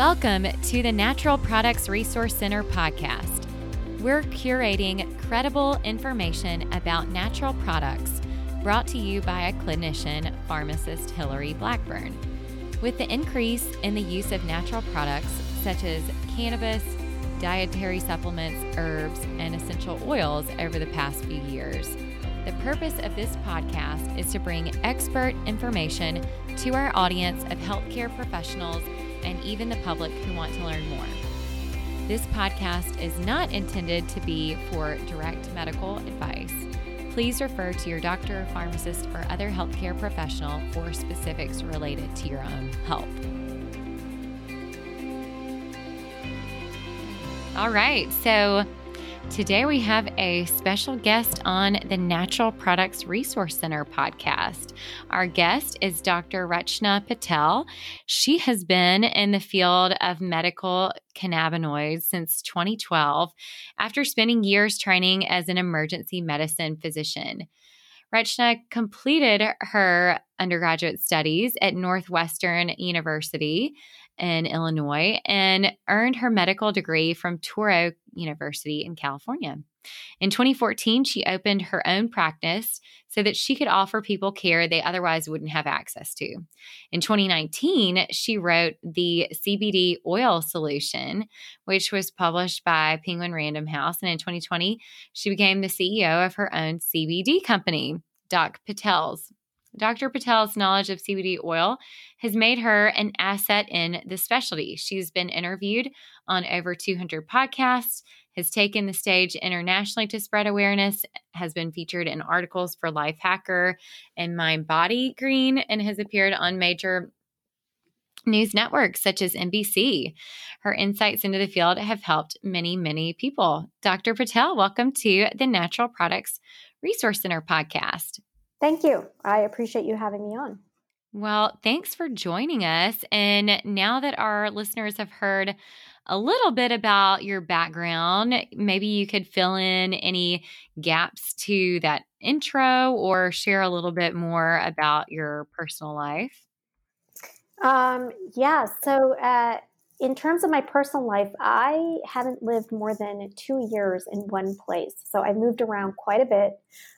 Welcome to the Natural Products Resource Center podcast. We're curating credible information about natural products brought to you by a clinician, pharmacist Hillary Blackburn. With the increase in the use of natural products such as cannabis, dietary supplements, herbs, and essential oils over the past few years, the purpose of this podcast is to bring expert information to our audience of healthcare professionals and even the public who want to learn more. This podcast is not intended to be for direct medical advice. Please refer to your doctor, pharmacist, or other healthcare professional for specifics related to your own health. All right, so Today, we have a special guest on the Natural Products Resource Center podcast. Our guest is Dr. Rachna Patel. She has been in the field of medical cannabinoids since 2012 after spending years training as an emergency medicine physician. Rachna completed her undergraduate studies at Northwestern University in Illinois and earned her medical degree from Touro University in California. In 2014, she opened her own practice so that she could offer people care they otherwise wouldn't have access to. In 2019, she wrote the CBD oil solution, which was published by Penguin Random House. And in 2020, she became the CEO of her own CBD company, Doc Patel's. Dr. Patel's knowledge of CBD oil has made her an asset in the specialty. She's been interviewed on over 200 podcasts, has taken the stage internationally to spread awareness, has been featured in articles for Lifehacker and MindBodyGreen, and has appeared on major news networks such as NBC. Her insights into the field have helped many, many people. Dr. Patel, welcome to the Natural Products Resource Center podcast. Thank you. I appreciate you having me on. Well, thanks for joining us. And now that our listeners have heard a little bit about your background, maybe you could fill in any gaps to that intro or share a little bit more about your personal life. Um, yeah. So, uh, in terms of my personal life, I haven't lived more than two years in one place. So I've moved around quite a bit.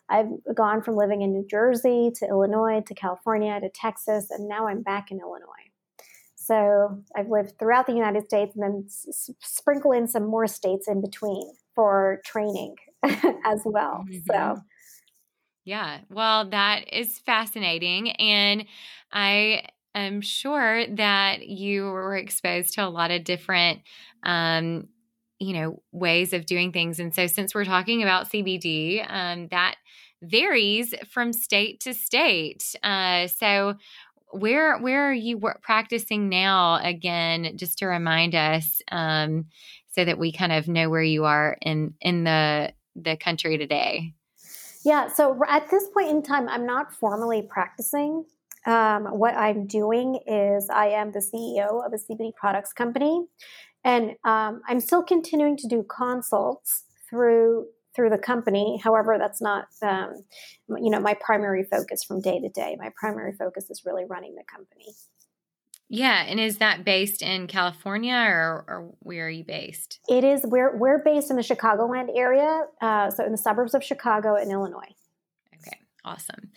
I've gone from living in New Jersey to Illinois to California to Texas, and now I'm back in Illinois. So I've lived throughout the United States and then s- sprinkle in some more states in between for training as well. Mm-hmm. So. Yeah, well, that is fascinating. And I am sure that you were exposed to a lot of different um, you know ways of doing things and so since we're talking about cbd um, that varies from state to state uh, so where where are you practicing now again just to remind us um, so that we kind of know where you are in in the the country today? Yeah so at this point in time i'm not formally practicing um, what I'm doing is I am the CEO of a CBD products company, and um, I'm still continuing to do consults through through the company. However, that's not um, you know my primary focus from day to day. My primary focus is really running the company. Yeah, and is that based in California or, or where are you based? It is. We're we're based in the Chicagoland area, uh, so in the suburbs of Chicago in Illinois. Okay, awesome.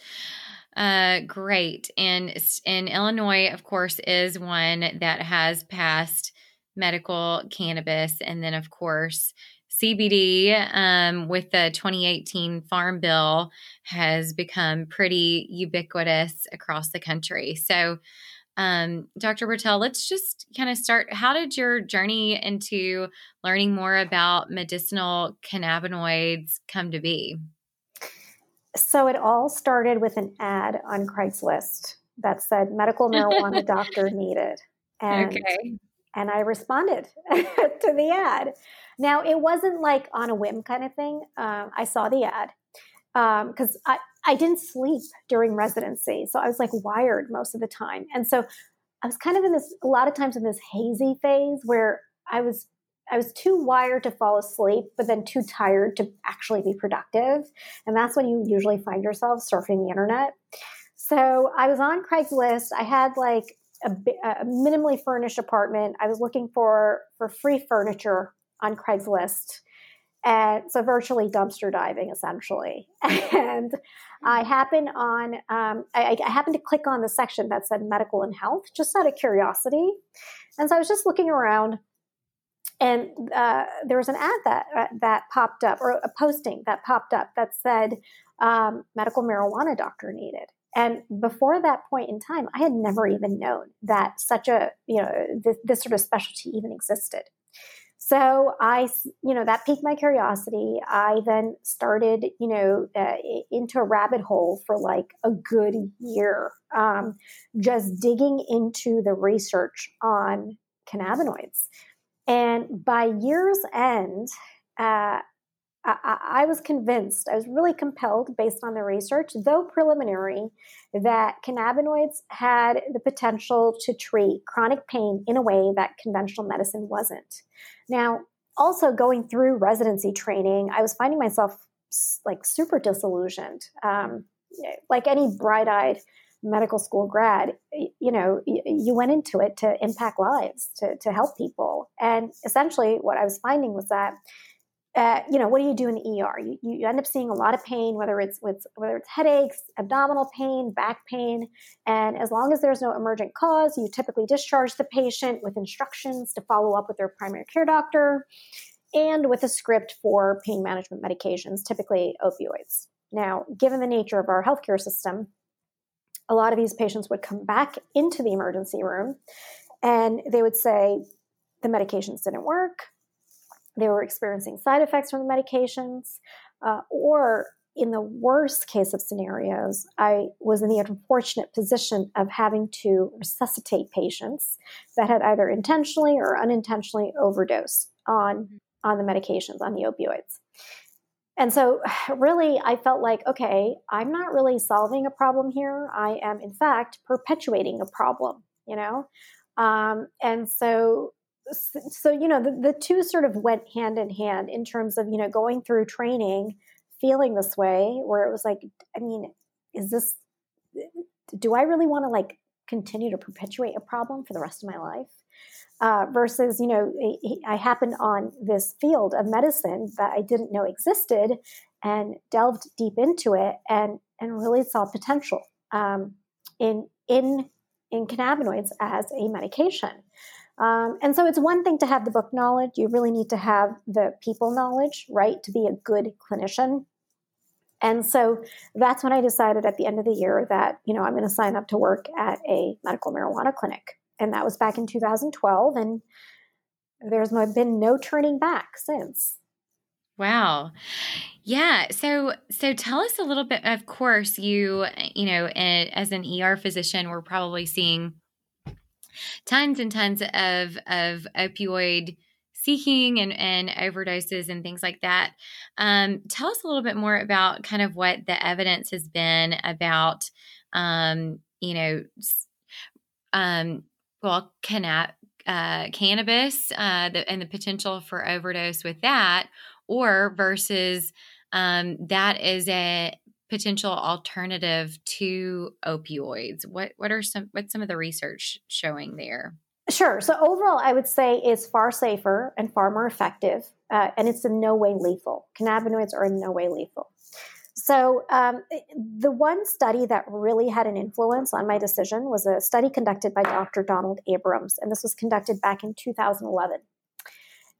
Uh, great. And in Illinois, of course, is one that has passed medical cannabis. And then, of course, CBD um, with the 2018 Farm Bill has become pretty ubiquitous across the country. So, um, Dr. Patel, let's just kind of start. How did your journey into learning more about medicinal cannabinoids come to be? So it all started with an ad on Craigslist that said medical marijuana doctor needed. And, okay. and I responded to the ad. Now, it wasn't like on a whim kind of thing. Um, I saw the ad because um, I, I didn't sleep during residency. So I was like wired most of the time. And so I was kind of in this, a lot of times in this hazy phase where I was I was too wired to fall asleep, but then too tired to actually be productive. And that's when you usually find yourself surfing the internet. So I was on Craigslist. I had like a, a, minimally furnished apartment. I was looking for for free furniture on Craigslist, and so virtually dumpster diving essentially. and I happened on um, I, I happened to click on the section that said medical and health just out of curiosity, and so I was just looking around and uh, there was an ad that uh, that popped up or a posting that popped up that said um, medical marijuana doctor needed. And before that point in time i had never even known that such a you know this, this sort of specialty even existed. So i you know that piqued my curiosity. I then started you know uh, into a rabbit hole for like a good year um, just digging into the research on cannabinoids and by year's end, uh, I, I, was convinced, I was really compelled based on the research, though preliminary, that cannabinoids had the potential to treat chronic pain in a way that conventional medicine wasn't. Now, also going through residency training, I was finding myself like super disillusioned. Um, like any bright eyed medical school grad, you know, you went into it to impact lives, to, to help people. And essentially, what I was finding was that, uh, you know, what do you do in the ER? You, you end up seeing a lot of pain, whether it's with whether it's headaches, abdominal pain, back pain, and as long as there's no emergent cause, you typically discharge the patient with instructions to follow up with their primary care doctor, and with a script for pain management medications, typically opioids. Now, given the nature of our healthcare system, a lot of these patients would come back into the emergency room and they would say the medications didn't work, they were experiencing side effects from the medications, uh, or in the worst case of scenarios, I was in the unfortunate position of having to resuscitate patients that had either intentionally or unintentionally overdosed on, on the medications, on the opioids. And so, really, I felt like, okay, I'm not really solving a problem here. I am, in fact, perpetuating a problem, you know? Um, and so, so, you know, the, the two sort of went hand in hand in terms of, you know, going through training, feeling this way, where it was like, I mean, is this, do I really want to like continue to perpetuate a problem for the rest of my life? Uh, versus you know I happened on this field of medicine that I didn't know existed and delved deep into it and and really saw potential um, in in in cannabinoids as a medication. Um, and so it's one thing to have the book knowledge. You really need to have the people knowledge, right, to be a good clinician. And so that's when I decided at the end of the year that, you know, I'm going to sign up to work at a medical marijuana clinic and that was back in 2012 and there's been no turning back since. Wow. Yeah so so tell us a little bit of course you you know as an er physician we're probably seeing tons and tons of of opioid seeking and, and overdoses and things like that. Um, tell us a little bit more about kind of what the evidence has been about um, you know um, well, canna- uh, cannabis uh, the, and the potential for overdose with that, or versus um, that is a potential alternative to opioids. What what are some what's some of the research showing there? Sure. So overall, I would say it's far safer and far more effective, uh, and it's in no way lethal. Cannabinoids are in no way lethal. So, um, the one study that really had an influence on my decision was a study conducted by Dr. Donald Abrams, and this was conducted back in 2011.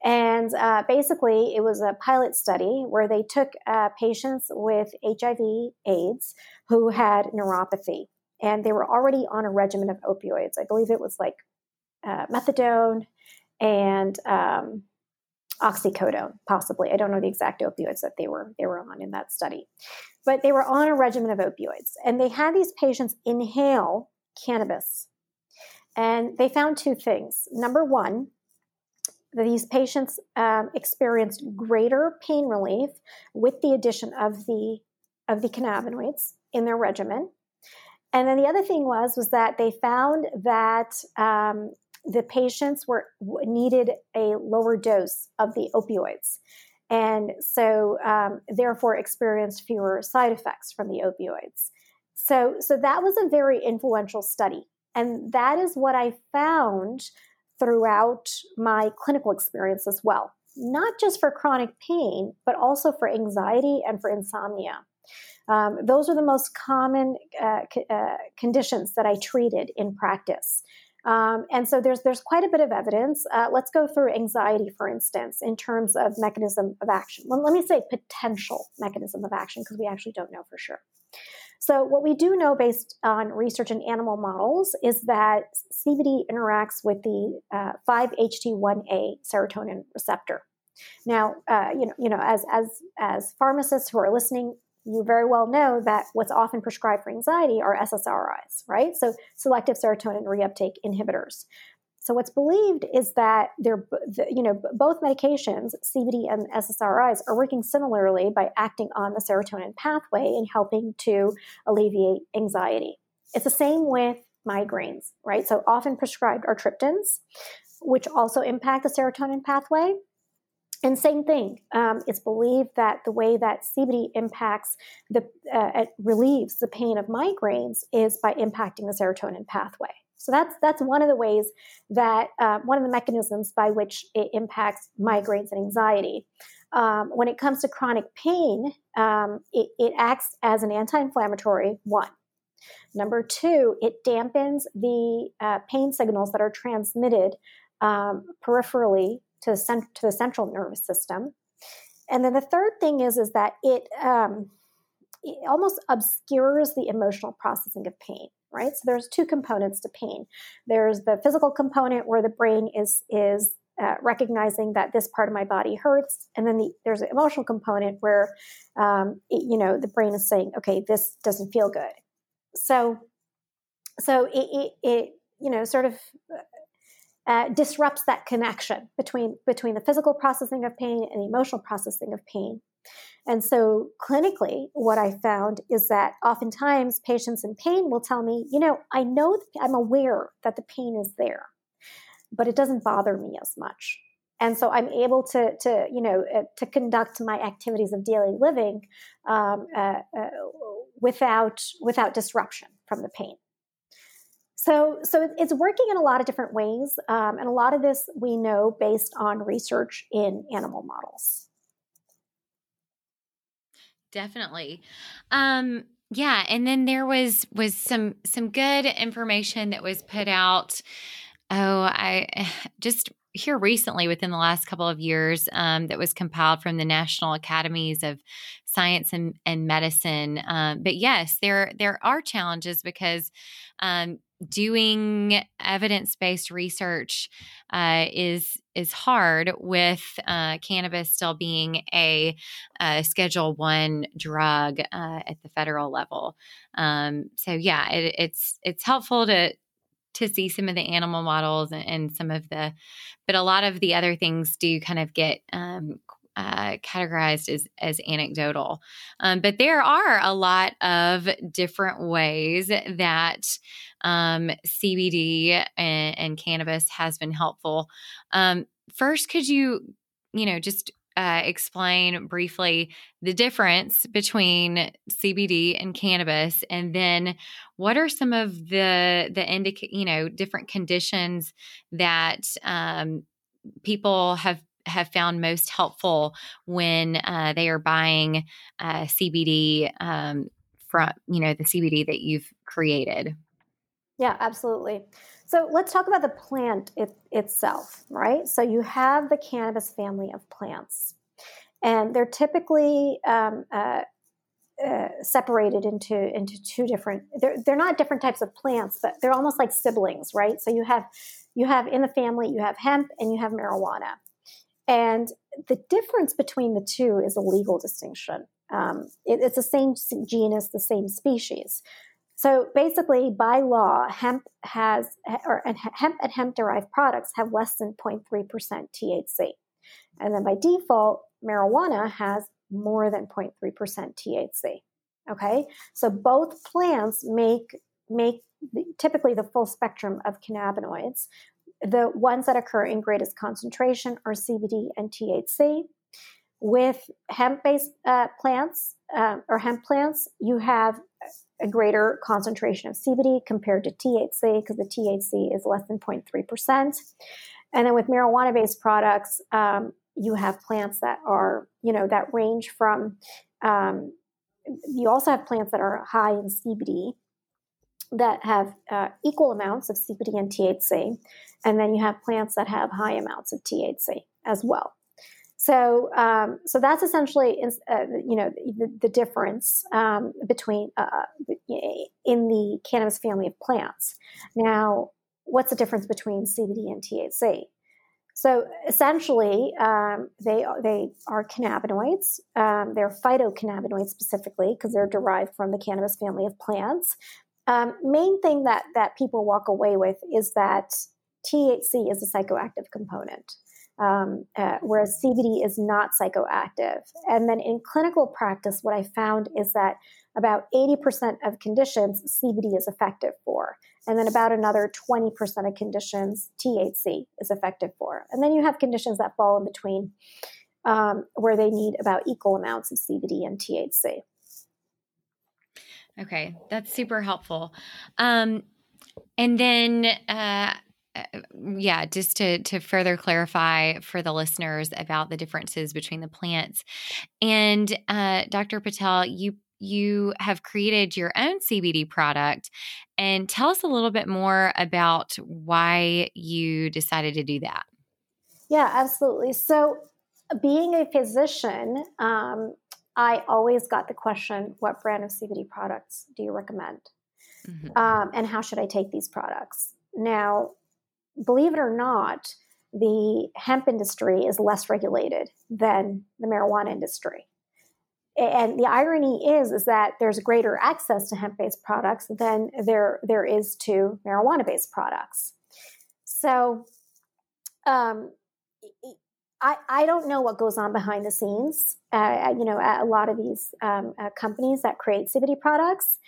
And uh, basically, it was a pilot study where they took uh, patients with HIV AIDS who had neuropathy, and they were already on a regimen of opioids. I believe it was like uh, methadone and um, oxycodone, possibly. I don't know the exact opioids that they were they were on in that study, but they were on a regimen of opioids, and they had these patients inhale cannabis, and they found two things. Number one, these patients um, experienced greater pain relief with the addition of the of the cannabinoids in their regimen. And then the other thing was was that they found that um, the patients were needed a lower dose of the opioids and so um, therefore experienced fewer side effects from the opioids so so that was a very influential study and that is what I found throughout my clinical experience as well, not just for chronic pain, but also for anxiety and for insomnia. Um, those are the most common uh, c- uh, conditions that I treated in practice. Um, and so there's there's quite a bit of evidence. Uh, let's go through anxiety, for instance, in terms of mechanism of action. Well, let me say potential mechanism of action because we actually don't know for sure. So what we do know based on research in animal models is that CBD interacts with the uh, 5-HT1A serotonin receptor. Now, uh, you know, you know, as as as pharmacists who are listening you very well know that what's often prescribed for anxiety are SSRIs, right? So selective serotonin reuptake inhibitors. So what's believed is that they're, you know, both medications, CBD and SSRIs, are working similarly by acting on the serotonin pathway and helping to alleviate anxiety. It's the same with migraines, right? So often prescribed are triptans, which also impact the serotonin pathway. And same thing, um, it's believed that the way that CBD impacts the, uh, relieves the pain of migraines is by impacting the serotonin pathway. So that's that's one of the ways that uh, one of the mechanisms by which it impacts migraines and anxiety. Um, when it comes to chronic pain, um, it, it acts as an anti-inflammatory. One, number two, it dampens the uh, pain signals that are transmitted um, peripherally to the, cent- to the central nervous system. And then the third thing is is that it, um, it almost obscures the emotional processing of pain right? So there's two components to pain. There's the physical component where the brain is is uh, recognizing that this part of my body hurts. And then the, there's an emotional component where um, it, you know the brain is saying okay this doesn't feel good. So so it, it, it you know sort of uh, disrupts that connection between between the physical processing of pain and the emotional processing of pain. And so, clinically, what I found is that oftentimes patients in pain will tell me, you know, I know I'm aware that the pain is there, but it doesn't bother me as much. And so I'm able to, to you know, uh, to conduct my activities of daily living um, uh, uh without without disruption from the pain. So, so it's working in a lot of different ways, um, and a lot of this we know based on research in animal models. Definitely, um, yeah. And then there was was some some good information that was put out. Oh, I just here recently within the last couple of years um, that was compiled from the National Academies of Science and, and Medicine. Um, but yes, there there are challenges because um, doing evidence-based research uh, is is hard with uh, cannabis still being a, a schedule one drug uh, at the federal level um, so yeah it, it's it's helpful to to see some of the animal models and, and, some of the but a lot of the other things do kind of get um, uh, categorized as as anecdotal. Um, but there are a lot of different ways that um, CBD and, and, cannabis has been helpful. Um, first, could you, you know, just uh, explain briefly the difference between CBD and cannabis, and then what are some of the the indica- you know different conditions that um, people have have found most helpful when uh, they are buying uh, CBD um, from you know the CBD that you've created. Yeah, absolutely. So let's talk about the plant it, itself, right? So you have the cannabis family of plants, and they're typically um, uh, uh, separated into into two different. They're they're not different types of plants, but they're almost like siblings, right? So you have you have in the family you have hemp and you have marijuana, and the difference between the two is a legal distinction. Um, it, it's the same genus, the same species. So basically, by law, hemp has, or hemp and hemp derived products have less than 0.3% THC. And then by default, marijuana has more than 0.3% THC. Okay, so both plants make make typically the full spectrum of cannabinoids, the ones that occur in greatest concentration are CBD and THC. With hemp based uh, plants uh, or hemp plants, you have a greater concentration of CBD compared to THC because the THC is less than 0.3%. And then with marijuana based products, um, you have plants that are, you know, that range from, um, you also have plants that are high in CBD that have uh, equal amounts of CBD and THC. And then you have plants that have high amounts of THC as well. So, um, so that's essentially, uh, you know, the, the difference um, between uh, in the cannabis family of plants. Now, what's the difference between CBD and THC? So essentially, um, they they are cannabinoids. Um, they're phytocannabinoids specifically because they're derived from the cannabis family of plants. Um, main thing that that people walk away with is that THC is a psychoactive component, um, uh, whereas CBD is not psychoactive. And then in clinical practice, what I found is that about 80% of conditions CBD is effective for. And then about another 20% of conditions THC is effective for. And then you have conditions that fall in between um, where they need about equal amounts of CBD and THC. Okay, that's super helpful. Um, and then, uh, uh, yeah, just to to further clarify for the listeners about the differences between the plants, and uh, Dr. Patel, you you have created your own CBD product. And tell us a little bit more about why you decided to do that. Yeah, absolutely. So, being a physician, um, I always got the question what brand of CBD products do you recommend? Mm-hmm. Um, and how should I take these products? Now, believe it or not, the hemp industry is less regulated than the marijuana industry and the irony is is that there's greater access to hemp-based products than there there is to marijuana-based products. So, um, I I don't know what goes on behind the scenes. Uh, you know, a lot of these um, uh, companies that create CBD products,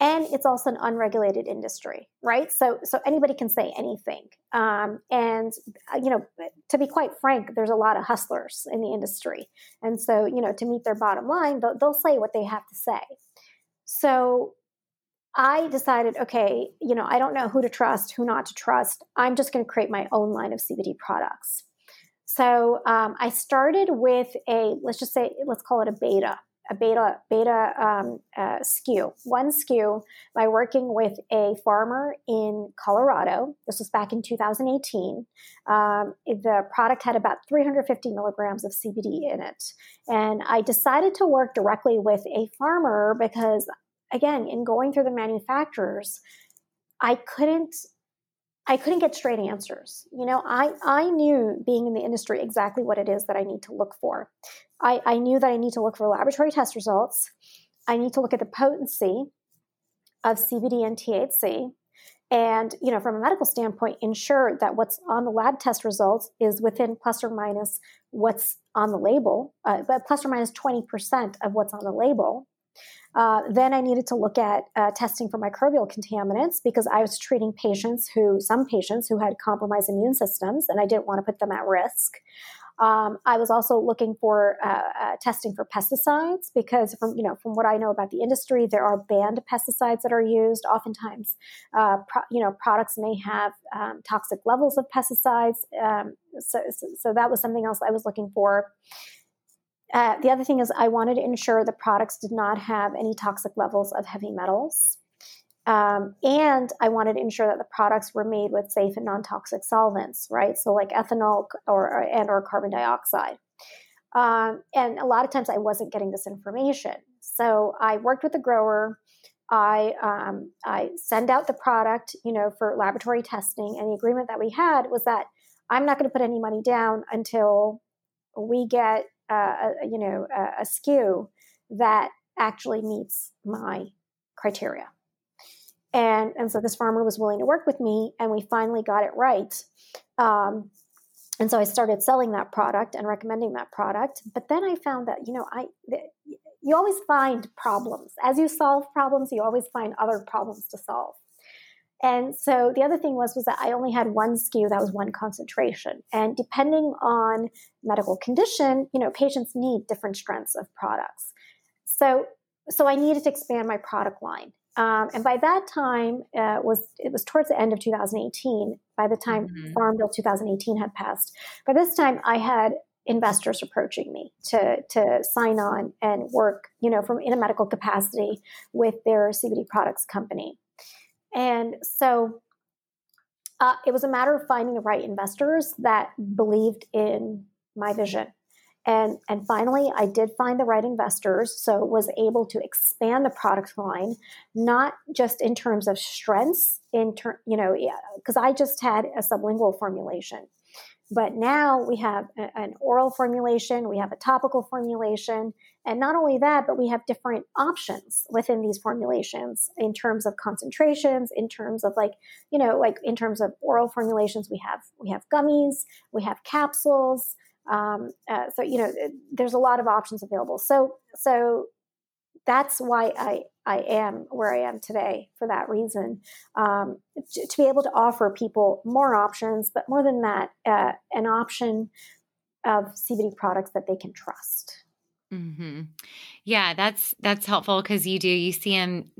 and it's also an unregulated industry right? So so anybody can say anything. Um, and uh, you know to be quite frank there's a lot of hustlers in the industry. And so you know to meet their bottom line they'll, they'll say what they have to say. So i decided okay you know i don't know who to trust who not to trust. I'm just going to create my own line of cbd products so um, i started with a let's just say let's call it a beta a beta beta um, uh, SKU, one SKU by working with a farmer in Colorado. This was back in 2018. Um, the product had about 350 milligrams of CBD in it, and I decided to work directly with a farmer because, again, in going through the manufacturers, I couldn't I couldn't get straight answers. You know, I, I knew being in the industry exactly what it is that I need to look for. I, I knew that I need to look for laboratory test results. I need to look at the potency of CBD and THC. And, you know, from a medical standpoint, ensure that what's on the lab test results is within plus or minus what's on the label, uh, but plus or minus 20% of what's on the label. Uh, then I needed to look at uh, testing for microbial contaminants because I was treating patients who, some patients who had compromised immune systems, and I didn't want to put them at risk. Um, I was also looking for uh, uh, testing for pesticides because, from you know, from what I know about the industry, there are banned pesticides that are used. Oftentimes, uh, pro- you know, products may have um, toxic levels of pesticides. Um, so, so, so, that was something else I was looking for. Uh, the other thing is, I wanted to ensure the products did not have any toxic levels of heavy metals. Um, and I wanted to ensure that the products were made with safe and non-toxic solvents, right? So like ethanol or, and or carbon dioxide. Um, and a lot of times I wasn't getting this information. So I worked with the grower. I um, I send out the product, you know, for laboratory testing. And the agreement that we had was that I'm not going to put any money down until we get, uh, you know, a, a SKU that actually meets my criteria. And, and so this farmer was willing to work with me, and we finally got it right. Um, and so I started selling that product and recommending that product. But then I found that, you know, I you always find problems. As you solve problems, you always find other problems to solve. And so the other thing was was that I only had one SKU that was one concentration. And depending on medical condition, you know, patients need different strengths of products. So so I needed to expand my product line. Um, and by that time, uh, was it was towards the end of 2018. By the time mm-hmm. Farm Bill 2018 had passed, by this time I had investors approaching me to to sign on and work, you know, from in a medical capacity with their CBD products company. And so uh, it was a matter of finding the right investors that believed in my vision. And, and finally, I did find the right investors, so was able to expand the product line, not just in terms of strengths, in ter- you know, because I just had a sublingual formulation, but now we have a, an oral formulation, we have a topical formulation, and not only that, but we have different options within these formulations in terms of concentrations, in terms of like, you know, like in terms of oral formulations, we have we have gummies, we have capsules. Um, uh, so you know, there's a lot of options available. So so that's why I I am where I am today for that reason. Um, to, to, be able to offer people more options, but more than that, uh, an option of CBD products that they can trust. Mm-hmm. Yeah, that's that's helpful because you do you see them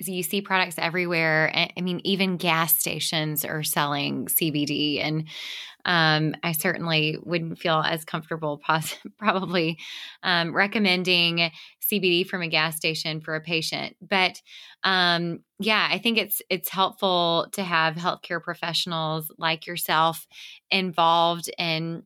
you see products everywhere. I mean, even gas stations are selling CBD, and um, I certainly wouldn't feel as comfortable, pos- probably um, recommending CBD from a gas station for a patient. But um, yeah, I think it's it's helpful to have healthcare professionals like yourself involved in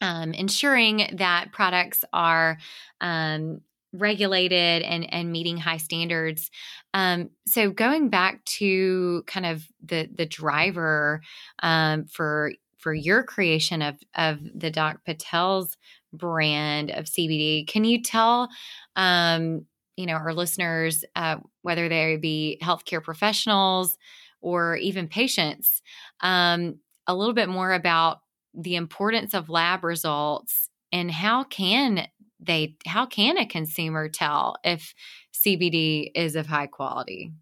um, ensuring that products are um, regulated and and meeting high standards. Um, so going back to kind of the the driver um, for for your creation of of the Doc Patel's brand of CBD, can you tell um, you know our listeners uh, whether they be healthcare professionals or even patients um, a little bit more about the importance of lab results and how can they how can a consumer tell if CBD is of high quality?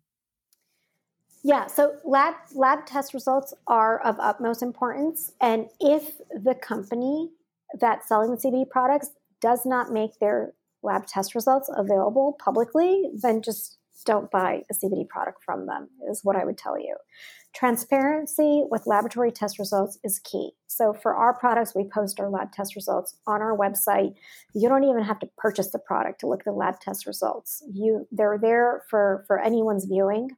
Yeah, so lab lab test results are of utmost importance, and if the company that's selling the CBD products does not make their lab test results available publicly, then just don't buy a CBD product from them. Is what I would tell you. Transparency with laboratory test results is key. So for our products, we post our lab test results on our website. You don't even have to purchase the product to look at the lab test results. You they're there for for anyone's viewing.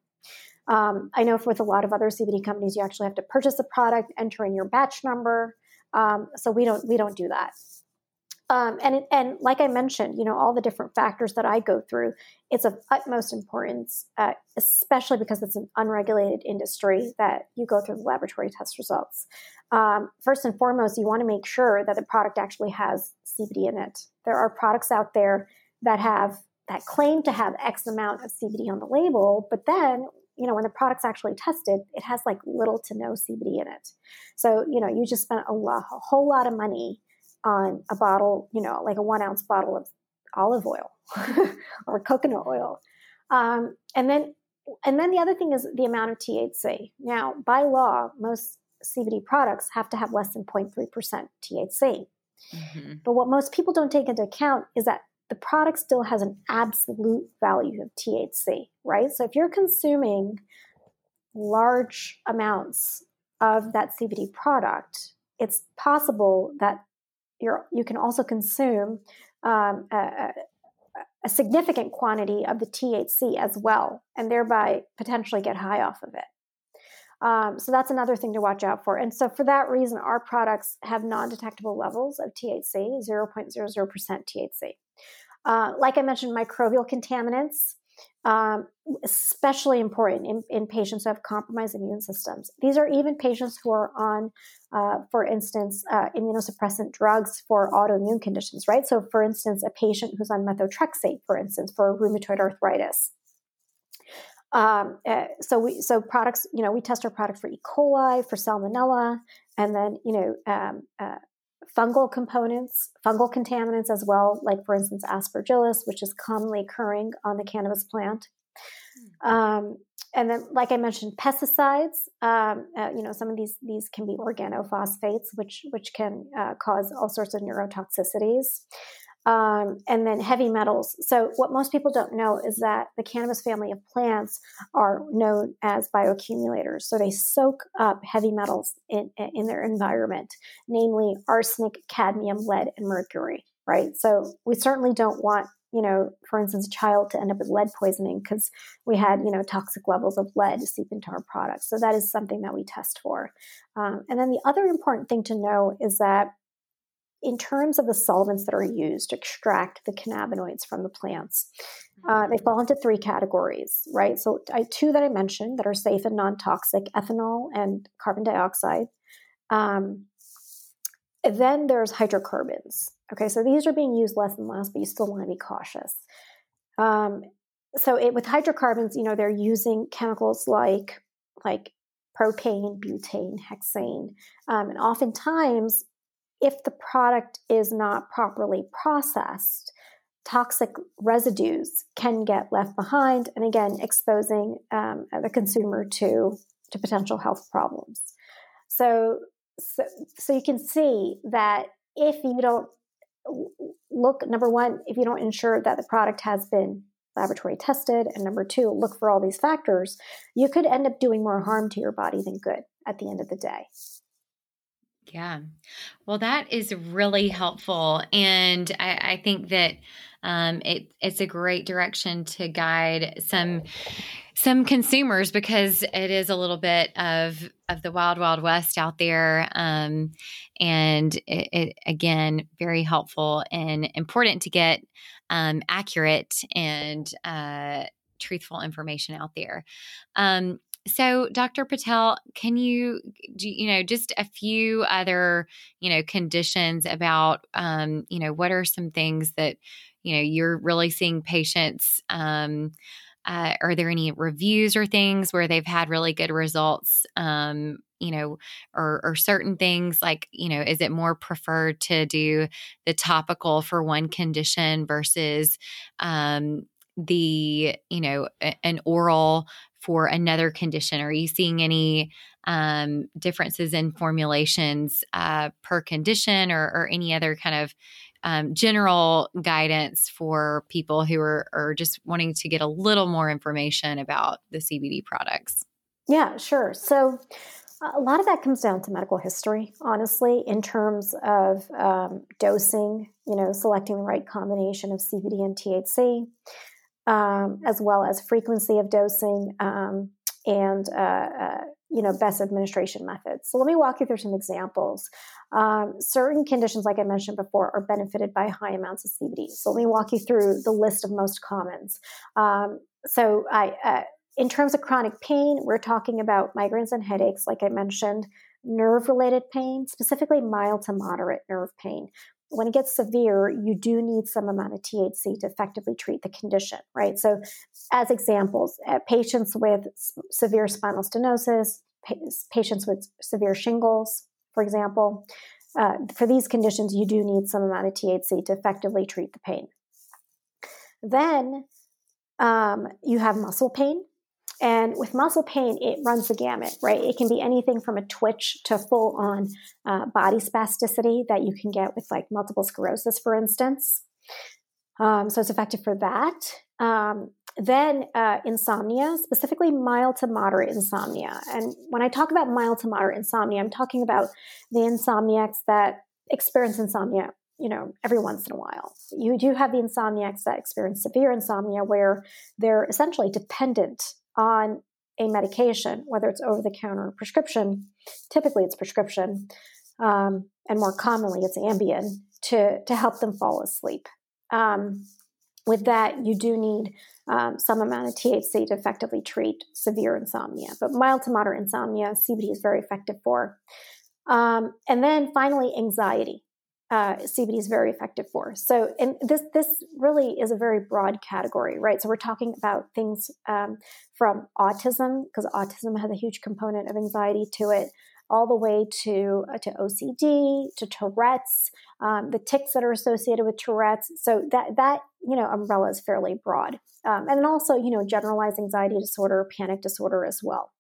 Um, I know with a lot of other CBD companies, you actually have to purchase the product, enter in your batch number. Um, so we don't we don't do that. Um, and and like I mentioned, you know all the different factors that I go through. It's of utmost importance, uh, especially because it's an unregulated industry that you go through the laboratory test results. Um, first and foremost, you want to make sure that the product actually has CBD in it. There are products out there that have that claim to have X amount of CBD on the label, but then you know when the product's actually tested, it has like little to no CBD in it. So you know you just spent a, lot, a whole lot of money on a bottle, you know, like a one ounce bottle of olive oil or coconut oil. Um, and then and then the other thing is the amount of THC. Now, by law, most CBD products have to have less than 0.3% THC. Mm-hmm. But what most people don't take into account is that the product still has an absolute value of THC, right? So if you're consuming large amounts of that CBD product, it's possible that you're, you can also consume um, a, a, significant quantity of the THC as well, and thereby potentially get high off of it. Um, so that's another thing to watch out for. And so for that reason, our products have non-detectable levels of THC, 0.00% THC. Uh, like I mentioned, microbial contaminants um, especially important in, in, patients who have compromised immune systems. These are even patients who are on, uh, for instance, uh, immunosuppressant drugs for autoimmune conditions, right? So, for instance, a patient who's on methotrexate, for instance, for rheumatoid arthritis. Um, uh, so we so products, you know, we test our product for E. coli, for salmonella, and then you know um, uh, fungal components, fungal contaminants as well, like for instance aspergillus, which is commonly occurring on the cannabis plant. Hmm. Um, and then, like I mentioned, pesticides. Um, uh, you know, some of these these can be organophosphates, which which can uh, cause all sorts of neurotoxicities. Um, and then heavy metals. So, what most people don't know is that the cannabis family of plants are known as bioaccumulators. So, they soak up heavy metals in, in their environment, namely arsenic, cadmium, lead, and mercury, right? So, we certainly don't want you know, for instance, a child to end up with lead poisoning because we had, you know, toxic levels of lead seep into our products. So that is something that we test for. Um, and then the other important thing to know is that in terms of the solvents that are used to extract the cannabinoids from the plants, uh, they fall into three categories, right? So, I, two that I mentioned that are safe and non toxic ethanol and carbon dioxide. Um, then there's hydrocarbons. Okay, so these are being used less and less, but you still want to be cautious. Um, so, it, with hydrocarbons, you know, they're using chemicals like like propane, butane, hexane, um, and oftentimes if the product is not properly processed, toxic residues can get left behind, and again, exposing um, the consumer to, to potential health problems. So, so, so you can see that if you don't look, number one, if you don't ensure that the product has been laboratory tested, and number two, look for all these factors, you could end up doing more harm to your body than good at the end of the day. Yeah. Well, that is really helpful. And I, I think that um, it, it's a great direction to guide some some consumers because it is a little bit of of the wild wild west out there um, and it, it, again very helpful and important to get um, accurate and uh, truthful information out there um, so, Dr. Patel, can you, you know, just a few other, you know, conditions about, um, you know, what are some things that, you know, you're really seeing patients, um, uh, are there any reviews or things where they've had really good results? Um, you know, or, or certain things like, you know, is it more preferred to do the topical for one condition versus, um, the you know an oral for another condition? Are you seeing any um, differences in formulations uh, per condition or, or, any other kind of um, general guidance for people who are, are just wanting to get a little more information about the CBD products? Yeah, sure. So, a lot of that comes down to medical history, honestly, in terms of um, dosing, you know, selecting the right combination of CBD and THC um, as well as frequency of dosing um, and uh, uh, you know best administration methods. So let me walk you through some examples. Um, certain conditions, like I mentioned before, are benefited by high amounts of CBD. So let me walk you through the list of most commons. Um, so I, uh, in terms of chronic pain, we're talking about migraines and headaches, like I mentioned, nerve related pain, specifically mild to moderate nerve pain, when it gets severe, you do need some amount of THC to effectively treat the condition, right? So, as examples, uh, patients with severe spinal stenosis, pa- patients with severe shingles, for example, uh, for these conditions, you do need some amount of THC to effectively treat the pain. Then um, you have muscle pain. And with muscle pain, it runs the gamut, right? It can be anything from a twitch to full on uh, body spasticity that you can get with like multiple sclerosis, for instance. Um, so it's effective for that. Um, then uh, insomnia, specifically mild to moderate insomnia. And when I talk about mild to moderate insomnia, I'm talking about the insomniacs that experience insomnia you know, every once in a while. You do have the insomniacs that experience severe insomnia where they're essentially dependent on a medication, whether it's over the counter or prescription, typically it's prescription, um, and more commonly it's Ambien to, to help them fall asleep. Um, with that, you do need um, some amount of THC to effectively treat severe insomnia, but mild to moderate insomnia, CBD is very effective for. Um, and then finally, anxiety uh, CBD is very effective for. So, and this this really is a very broad category, right? So we're talking about things um, from autism because autism has a huge component of anxiety to it, all the way to uh, to OCD, to Tourette's, um, the tics that are associated with Tourette's. So that that you know umbrella is fairly broad, um, and then also you know generalized anxiety disorder, panic disorder as well.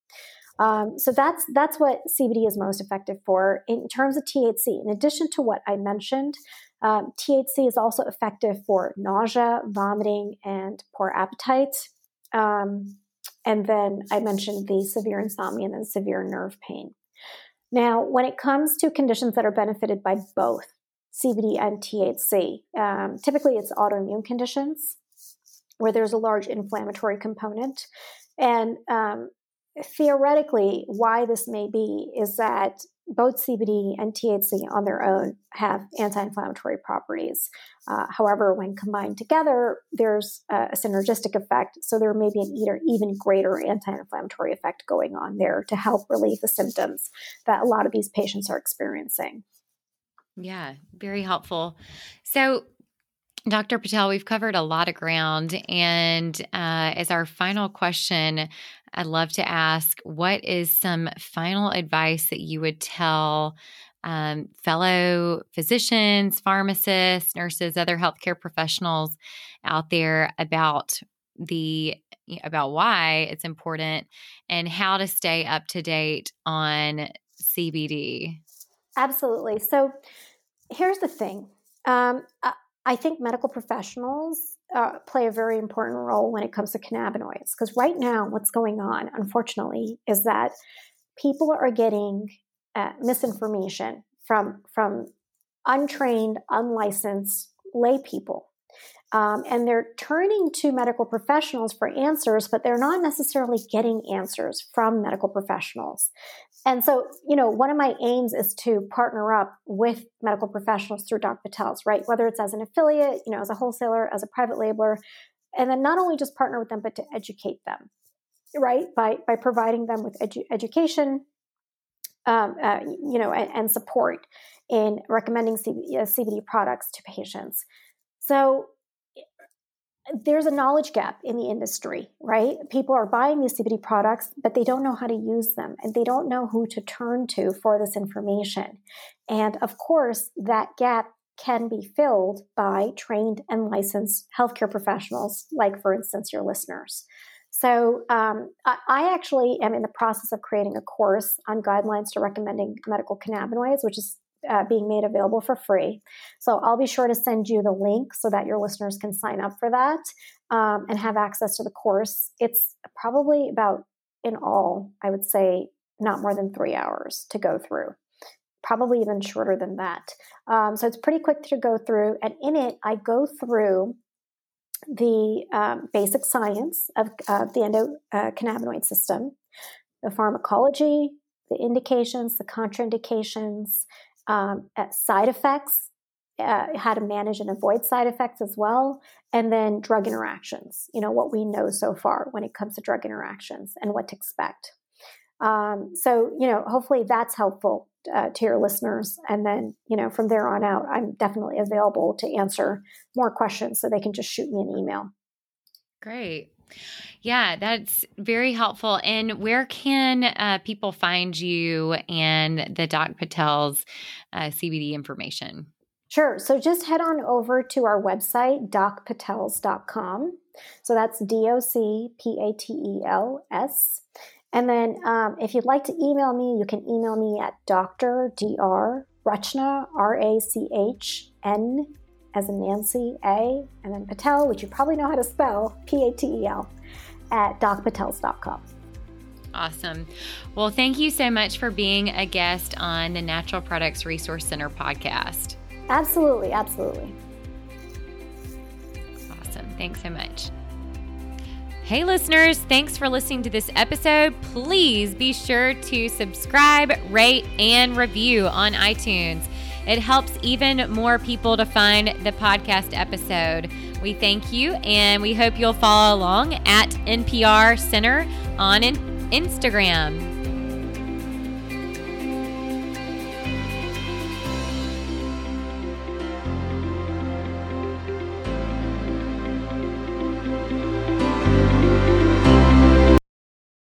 Um, so that's that's what CBD is most effective for in terms of THC. In addition to what I mentioned, Um, THC is also effective for nausea, vomiting, and poor appetite. Um, and then I mentioned the severe insomnia and then severe nerve pain. Now, when it comes to conditions that are benefited by both CBD and THC, um, typically it's autoimmune conditions where there's a large inflammatory component. And um, theoretically, why this may be is that both CBD and THC on their own have anti inflammatory properties. Uh, however, when combined together, there's a synergistic effect. So there may be an even greater anti inflammatory effect going on there to help relieve the symptoms that a lot of these patients are experiencing. Yeah, very helpful. So, Dr. Patel, we've covered a lot of ground. And uh, as our final question, I'd love to ask what is some final advice that you would tell um, fellow physicians, pharmacists, nurses, other healthcare professionals out there about the about why it's important and how to stay up to date on CBD? Absolutely. So here's the thing. Um, I think medical professionals uh, play a very important role when it comes to cannabinoids. Because right now, what's going on, unfortunately, is that people are getting uh, misinformation from from untrained, unlicensed lay people um, and they're turning to medical professionals for answers, but they're not necessarily getting answers from medical professionals. And so, you know, one of my aims is to partner up with medical professionals through Doc Patel's, right? Whether it's as an affiliate, you know, as a wholesaler, as a private labeler, and then not only just partner with them, but to educate them, right? By by providing them with edu- education, um, uh, you know, and, and, support in recommending CBD, uh, CBD products to patients. So there's a knowledge gap in the industry, right? People are buying these CBD products, but they don't know how to use them and they don't know who to turn to for this information. And of course, that gap can be filled by trained and licensed healthcare professionals, like, for instance, your listeners. So, um, I actually am in the process of creating a course on guidelines to recommending medical cannabinoids, which is uh, being made available for free. So I'll be sure to send you the link so that your listeners can sign up for that um, and have access to the course. It's probably about, in all, I would say, not more than three hours to go through. Probably even shorter than that. Um, so it's pretty quick to go through. And in it, I go through the um, basic science of uh, the endocannabinoid system, the pharmacology, the indications, the contraindications, um, side effects, uh, how to manage and avoid side effects as well, and then drug interactions. You know, what we know so far when it comes to drug interactions and what to expect. Um, so, you know, hopefully that's helpful uh, to your listeners. And then, you know, from there on out, I'm definitely available to answer more questions so they can just shoot me an email. Great. Yeah, that's very helpful. And where can uh, people find you and the Doc Patel's uh, CBD information? Sure. So just head on over to our website, docpatels.com. So that's D O C P A T E L S. And then um, if you'd like to email me, you can email me at Dr. Dr. Rachna, R A C H N as in Nancy, A, and then Patel, which you probably know how to spell, P A T E L, at docpatels.com. Awesome. Well, thank you so much for being a guest on the Natural Products Resource Center podcast. Absolutely, absolutely. Awesome. Thanks so much. Hey, listeners, thanks for listening to this episode. Please be sure to subscribe, rate, and review on iTunes. It helps even more people to find the podcast episode. We thank you and we hope you'll follow along at NPR Center on Instagram.